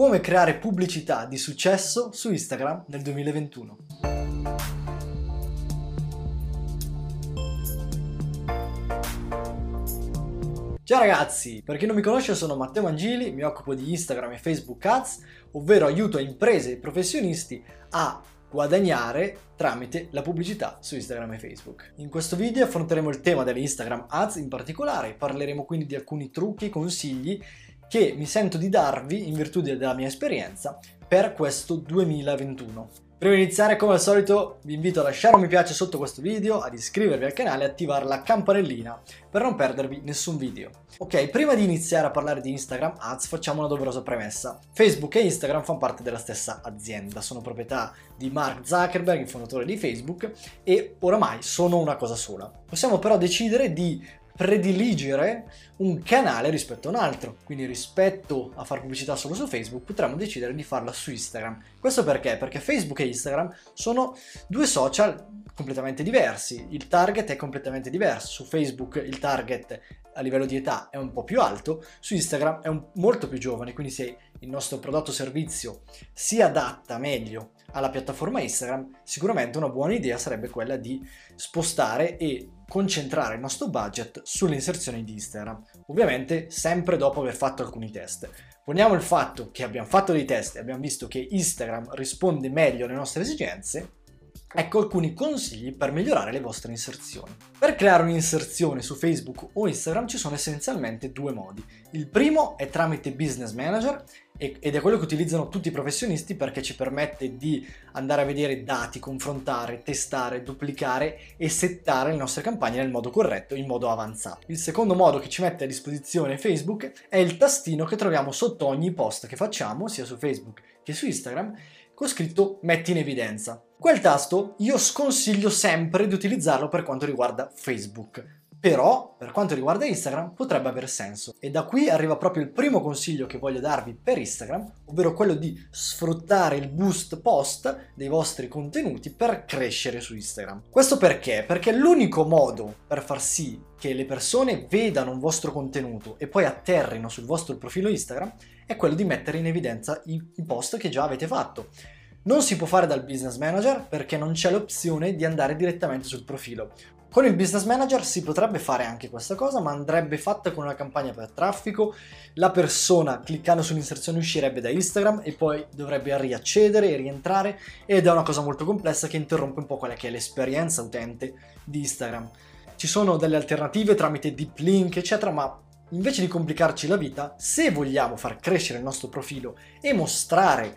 come creare pubblicità di successo su Instagram nel 2021. Ciao ragazzi, per chi non mi conosce sono Matteo Mangili, mi occupo di Instagram e Facebook Ads, ovvero aiuto imprese e professionisti a guadagnare tramite la pubblicità su Instagram e Facebook. In questo video affronteremo il tema delle Instagram Ads in particolare, parleremo quindi di alcuni trucchi e consigli che mi sento di darvi in virtù della mia esperienza per questo 2021. Prima di iniziare, come al solito, vi invito a lasciare un mi piace sotto questo video, ad iscrivervi al canale e attivare la campanellina per non perdervi nessun video. Ok, prima di iniziare a parlare di Instagram Ads facciamo una doverosa premessa. Facebook e Instagram fanno parte della stessa azienda, sono proprietà di Mark Zuckerberg, il fondatore di Facebook, e oramai sono una cosa sola. Possiamo però decidere di prediligere un canale rispetto a un altro. Quindi rispetto a fare pubblicità solo su Facebook potremmo decidere di farla su Instagram. Questo perché? Perché Facebook e Instagram sono due social completamente diversi, il target è completamente diverso. Su Facebook il target a livello di età è un po' più alto, su Instagram è un, molto più giovane, quindi se il nostro prodotto o servizio si adatta meglio alla piattaforma Instagram, sicuramente una buona idea sarebbe quella di spostare e concentrare il nostro budget sulle inserzioni di Instagram. Ovviamente sempre dopo aver fatto alcuni test. Poniamo il fatto che abbiamo fatto dei test e abbiamo visto che Instagram risponde meglio alle nostre esigenze, Ecco alcuni consigli per migliorare le vostre inserzioni. Per creare un'inserzione su Facebook o Instagram ci sono essenzialmente due modi. Il primo è tramite Business Manager ed è quello che utilizzano tutti i professionisti perché ci permette di andare a vedere dati, confrontare, testare, duplicare e settare le nostre campagne nel modo corretto, in modo avanzato. Il secondo modo che ci mette a disposizione Facebook è il tastino che troviamo sotto ogni post che facciamo, sia su Facebook che su Instagram, con scritto metti in evidenza. Quel tasto io sconsiglio sempre di utilizzarlo per quanto riguarda Facebook, però per quanto riguarda Instagram potrebbe aver senso. E da qui arriva proprio il primo consiglio che voglio darvi per Instagram, ovvero quello di sfruttare il boost post dei vostri contenuti per crescere su Instagram. Questo perché? Perché l'unico modo per far sì che le persone vedano un vostro contenuto e poi atterrino sul vostro profilo Instagram è quello di mettere in evidenza i, i post che già avete fatto. Non si può fare dal business manager perché non c'è l'opzione di andare direttamente sul profilo. Con il business manager si potrebbe fare anche questa cosa, ma andrebbe fatta con una campagna per traffico. La persona cliccando sull'inserzione uscirebbe da Instagram e poi dovrebbe riaccedere e rientrare ed è una cosa molto complessa che interrompe un po' quella che è l'esperienza utente di Instagram. Ci sono delle alternative tramite deep link, eccetera, ma invece di complicarci la vita, se vogliamo far crescere il nostro profilo e mostrare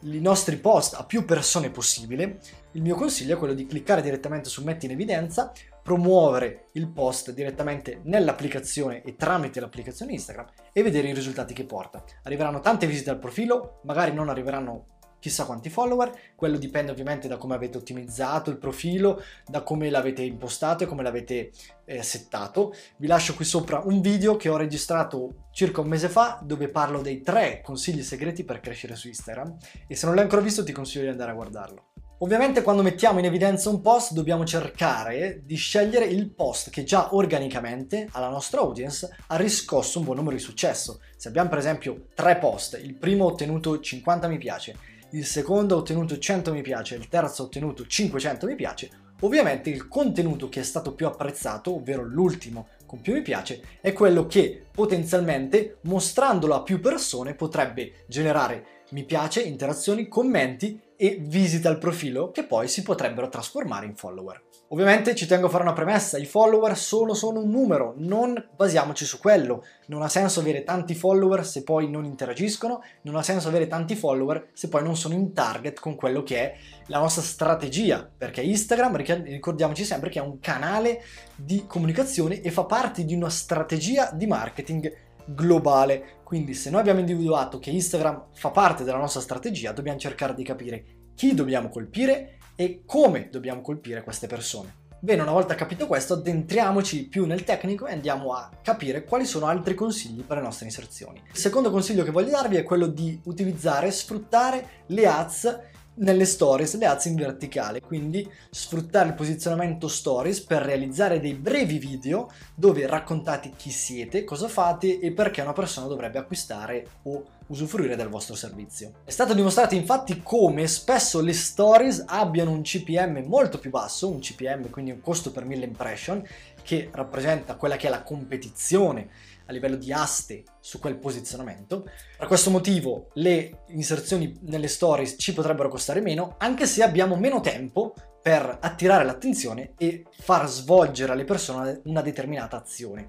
i nostri post a più persone possibile, il mio consiglio è quello di cliccare direttamente su metti in evidenza, promuovere il post direttamente nell'applicazione e tramite l'applicazione Instagram e vedere i risultati che porta. Arriveranno tante visite al profilo, magari non arriveranno chissà quanti follower, quello dipende ovviamente da come avete ottimizzato il profilo, da come l'avete impostato e come l'avete eh, settato. Vi lascio qui sopra un video che ho registrato circa un mese fa dove parlo dei tre consigli segreti per crescere su Instagram e se non l'hai ancora visto ti consiglio di andare a guardarlo. Ovviamente quando mettiamo in evidenza un post dobbiamo cercare di scegliere il post che già organicamente alla nostra audience ha riscosso un buon numero di successo. Se abbiamo per esempio tre post, il primo ha ottenuto 50 mi piace, il secondo ha ottenuto 100 mi piace, il terzo ha ottenuto 500 mi piace, ovviamente il contenuto che è stato più apprezzato, ovvero l'ultimo con più mi piace, è quello che potenzialmente mostrandolo a più persone potrebbe generare mi piace, interazioni, commenti e visita al profilo che poi si potrebbero trasformare in follower. Ovviamente ci tengo a fare una premessa, i follower solo sono un numero, non basiamoci su quello. Non ha senso avere tanti follower se poi non interagiscono, non ha senso avere tanti follower se poi non sono in target con quello che è la nostra strategia, perché Instagram, ricordiamoci sempre che è un canale di comunicazione e fa parte di una strategia di marketing globale. Quindi se noi abbiamo individuato che Instagram fa parte della nostra strategia, dobbiamo cercare di capire chi dobbiamo colpire e come dobbiamo colpire queste persone. Bene, una volta capito questo, addentriamoci più nel tecnico e andiamo a capire quali sono altri consigli per le nostre inserzioni. Il secondo consiglio che voglio darvi è quello di utilizzare e sfruttare le ads nelle stories le ads in verticale, quindi sfruttare il posizionamento stories per realizzare dei brevi video dove raccontate chi siete, cosa fate e perché una persona dovrebbe acquistare o usufruire del vostro servizio. È stato dimostrato infatti come spesso le stories abbiano un CPM molto più basso, un CPM quindi un costo per mille impression, che rappresenta quella che è la competizione a livello di aste su quel posizionamento. Per questo motivo le inserzioni nelle stories ci potrebbero costare meno, anche se abbiamo meno tempo per attirare l'attenzione e far svolgere alle persone una determinata azione.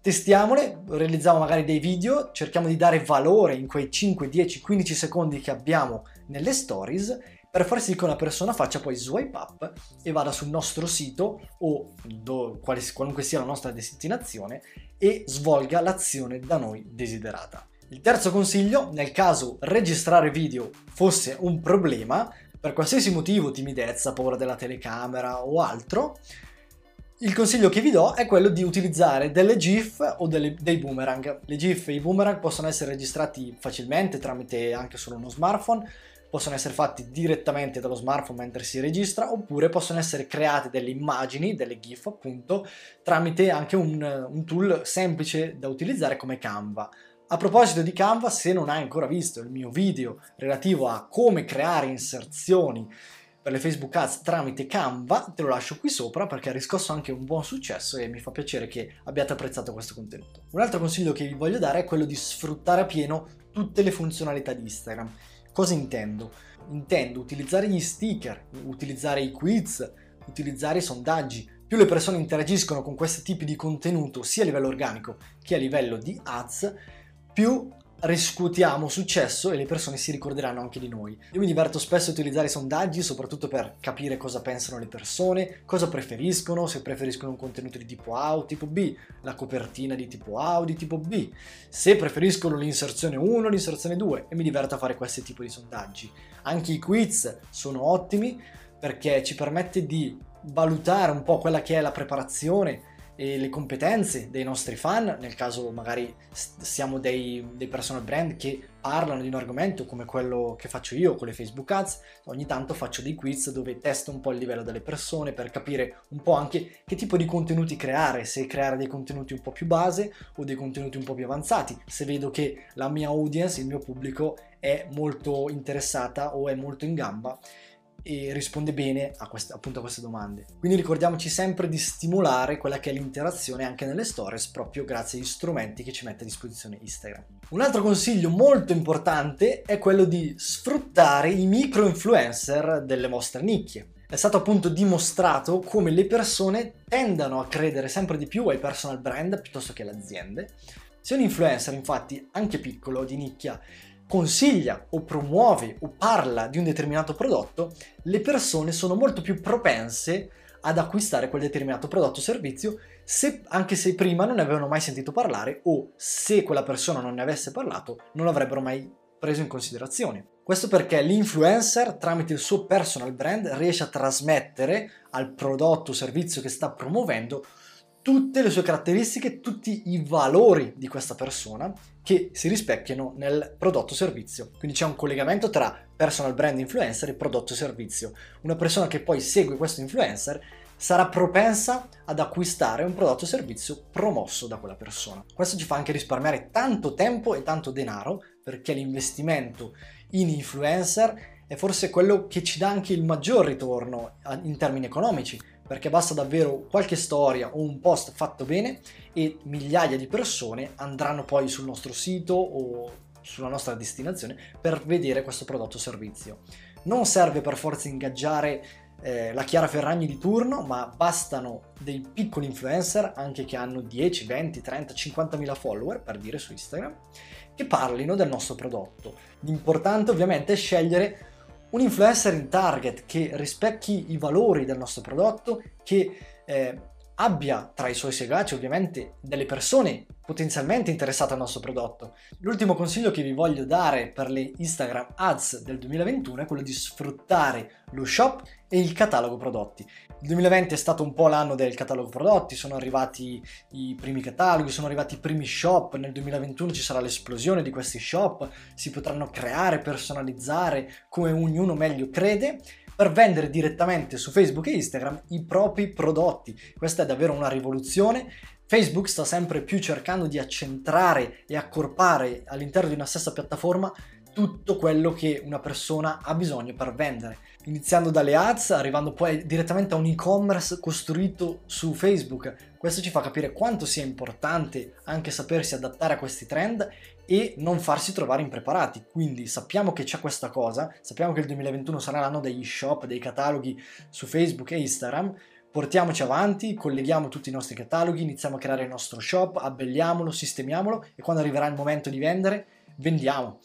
Testiamole, realizziamo magari dei video, cerchiamo di dare valore in quei 5, 10, 15 secondi che abbiamo nelle stories per far sì che una persona faccia poi swipe up e vada sul nostro sito o do, qualunque sia la nostra destinazione e svolga l'azione da noi desiderata. Il terzo consiglio, nel caso registrare video fosse un problema, per qualsiasi motivo, timidezza, paura della telecamera o altro, il consiglio che vi do è quello di utilizzare delle GIF o delle, dei boomerang. Le GIF e i boomerang possono essere registrati facilmente tramite anche solo uno smartphone, possono essere fatti direttamente dallo smartphone mentre si registra oppure possono essere create delle immagini, delle GIF appunto, tramite anche un, un tool semplice da utilizzare come Canva. A proposito di Canva, se non hai ancora visto il mio video relativo a come creare inserzioni per le Facebook Ads tramite Canva, te lo lascio qui sopra perché ha riscosso anche un buon successo e mi fa piacere che abbiate apprezzato questo contenuto. Un altro consiglio che vi voglio dare è quello di sfruttare a pieno tutte le funzionalità di Instagram. Cosa intendo? Intendo utilizzare gli sticker, utilizzare i quiz, utilizzare i sondaggi. Più le persone interagiscono con questi tipi di contenuto, sia a livello organico che a livello di ads, più riscuotiamo successo e le persone si ricorderanno anche di noi. Io mi diverto spesso a utilizzare i sondaggi, soprattutto per capire cosa pensano le persone, cosa preferiscono, se preferiscono un contenuto di tipo A o tipo B, la copertina di tipo A o di tipo B, se preferiscono l'inserzione 1 o l'inserzione 2 e mi diverto a fare questi tipi di sondaggi. Anche i quiz sono ottimi perché ci permette di valutare un po' quella che è la preparazione e le competenze dei nostri fan, nel caso magari siamo dei, dei, personal brand che parlano di un argomento come quello che faccio io con le Facebook Ads, ogni tanto faccio dei quiz dove testo un po' il livello delle persone per capire un po' anche che tipo di contenuti creare, se creare dei contenuti un po' più base o dei contenuti un po' più avanzati, se vedo che la mia audience, il mio pubblico è molto interessata o è molto in gamba e risponde bene a queste, appunto a queste domande. Quindi ricordiamoci sempre di stimolare quella che è l'interazione anche nelle stories proprio grazie agli strumenti che ci mette a disposizione Instagram. Un altro consiglio molto importante è quello di sfruttare i micro influencer delle vostre nicchie. È stato appunto dimostrato come le persone tendano a credere sempre di più ai personal brand piuttosto che alle aziende. Se un influencer infatti, anche piccolo, di nicchia, consiglia o promuove o parla di un determinato prodotto, le persone sono molto più propense ad acquistare quel determinato prodotto o servizio, se, anche se prima non ne avevano mai sentito parlare o se quella persona non ne avesse parlato, non l'avrebbero mai preso in considerazione. Questo perché l'influencer, tramite il suo personal brand, riesce a trasmettere al prodotto o servizio che sta promuovendo tutte le sue caratteristiche, tutti i valori di questa persona che si rispecchiano nel prodotto servizio. Quindi c'è un collegamento tra personal brand influencer e prodotto servizio. Una persona che poi segue questo influencer sarà propensa ad acquistare un prodotto servizio promosso da quella persona. Questo ci fa anche risparmiare tanto tempo e tanto denaro perché l'investimento in influencer è forse quello che ci dà anche il maggior ritorno in termini economici perché basta davvero qualche storia o un post fatto bene e migliaia di persone andranno poi sul nostro sito o sulla nostra destinazione per vedere questo prodotto o servizio. Non serve per forza ingaggiare eh, la Chiara Ferragni di turno, ma bastano dei piccoli influencer, anche che hanno 10, 20, 30, 50 mila follower, per dire su Instagram, che parlino del nostro prodotto. L'importante ovviamente è scegliere un influencer in target che rispecchi i valori del nostro prodotto, che eh, abbia tra i suoi seguaci ovviamente delle persone potenzialmente interessate al nostro prodotto. L'ultimo consiglio che vi voglio dare per le Instagram Ads del 2021 è quello di sfruttare lo shop e il catalogo prodotti. Il 2020 è stato un po' l'anno del catalogo prodotti, sono arrivati i primi cataloghi, sono arrivati i primi shop, nel 2021 ci sarà l'esplosione di questi shop, si potranno creare, personalizzare come ognuno meglio crede per vendere direttamente su Facebook e Instagram i propri prodotti. Questa è davvero una rivoluzione. Facebook sta sempre più cercando di accentrare e accorpare all'interno di una stessa piattaforma tutto quello che una persona ha bisogno per vendere, iniziando dalle ads, arrivando poi direttamente a un e-commerce costruito su Facebook. Questo ci fa capire quanto sia importante anche sapersi adattare a questi trend e non farsi trovare impreparati. Quindi sappiamo che c'è questa cosa, sappiamo che il 2021 sarà l'anno degli shop, dei cataloghi su Facebook e Instagram. Portiamoci avanti, colleghiamo tutti i nostri cataloghi, iniziamo a creare il nostro shop, abbelliamolo, sistemiamolo e quando arriverà il momento di vendere, vendiamo.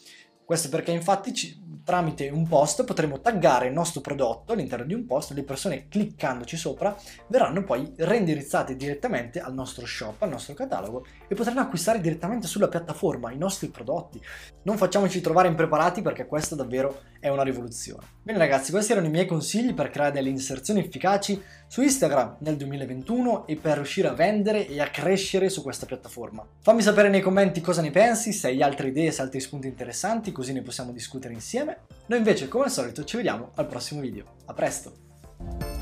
Questo perché infatti ci, tramite un post potremo taggare il nostro prodotto all'interno di un post, le persone cliccandoci sopra verranno poi reindirizzate direttamente al nostro shop, al nostro catalogo e potranno acquistare direttamente sulla piattaforma i nostri prodotti. Non facciamoci trovare impreparati perché questa davvero è una rivoluzione. Bene ragazzi, questi erano i miei consigli per creare delle inserzioni efficaci su Instagram nel 2021 e per riuscire a vendere e a crescere su questa piattaforma. Fammi sapere nei commenti cosa ne pensi, se hai altre idee, se altri spunti interessanti, così ne possiamo discutere insieme. Noi invece, come al solito, ci vediamo al prossimo video. A presto!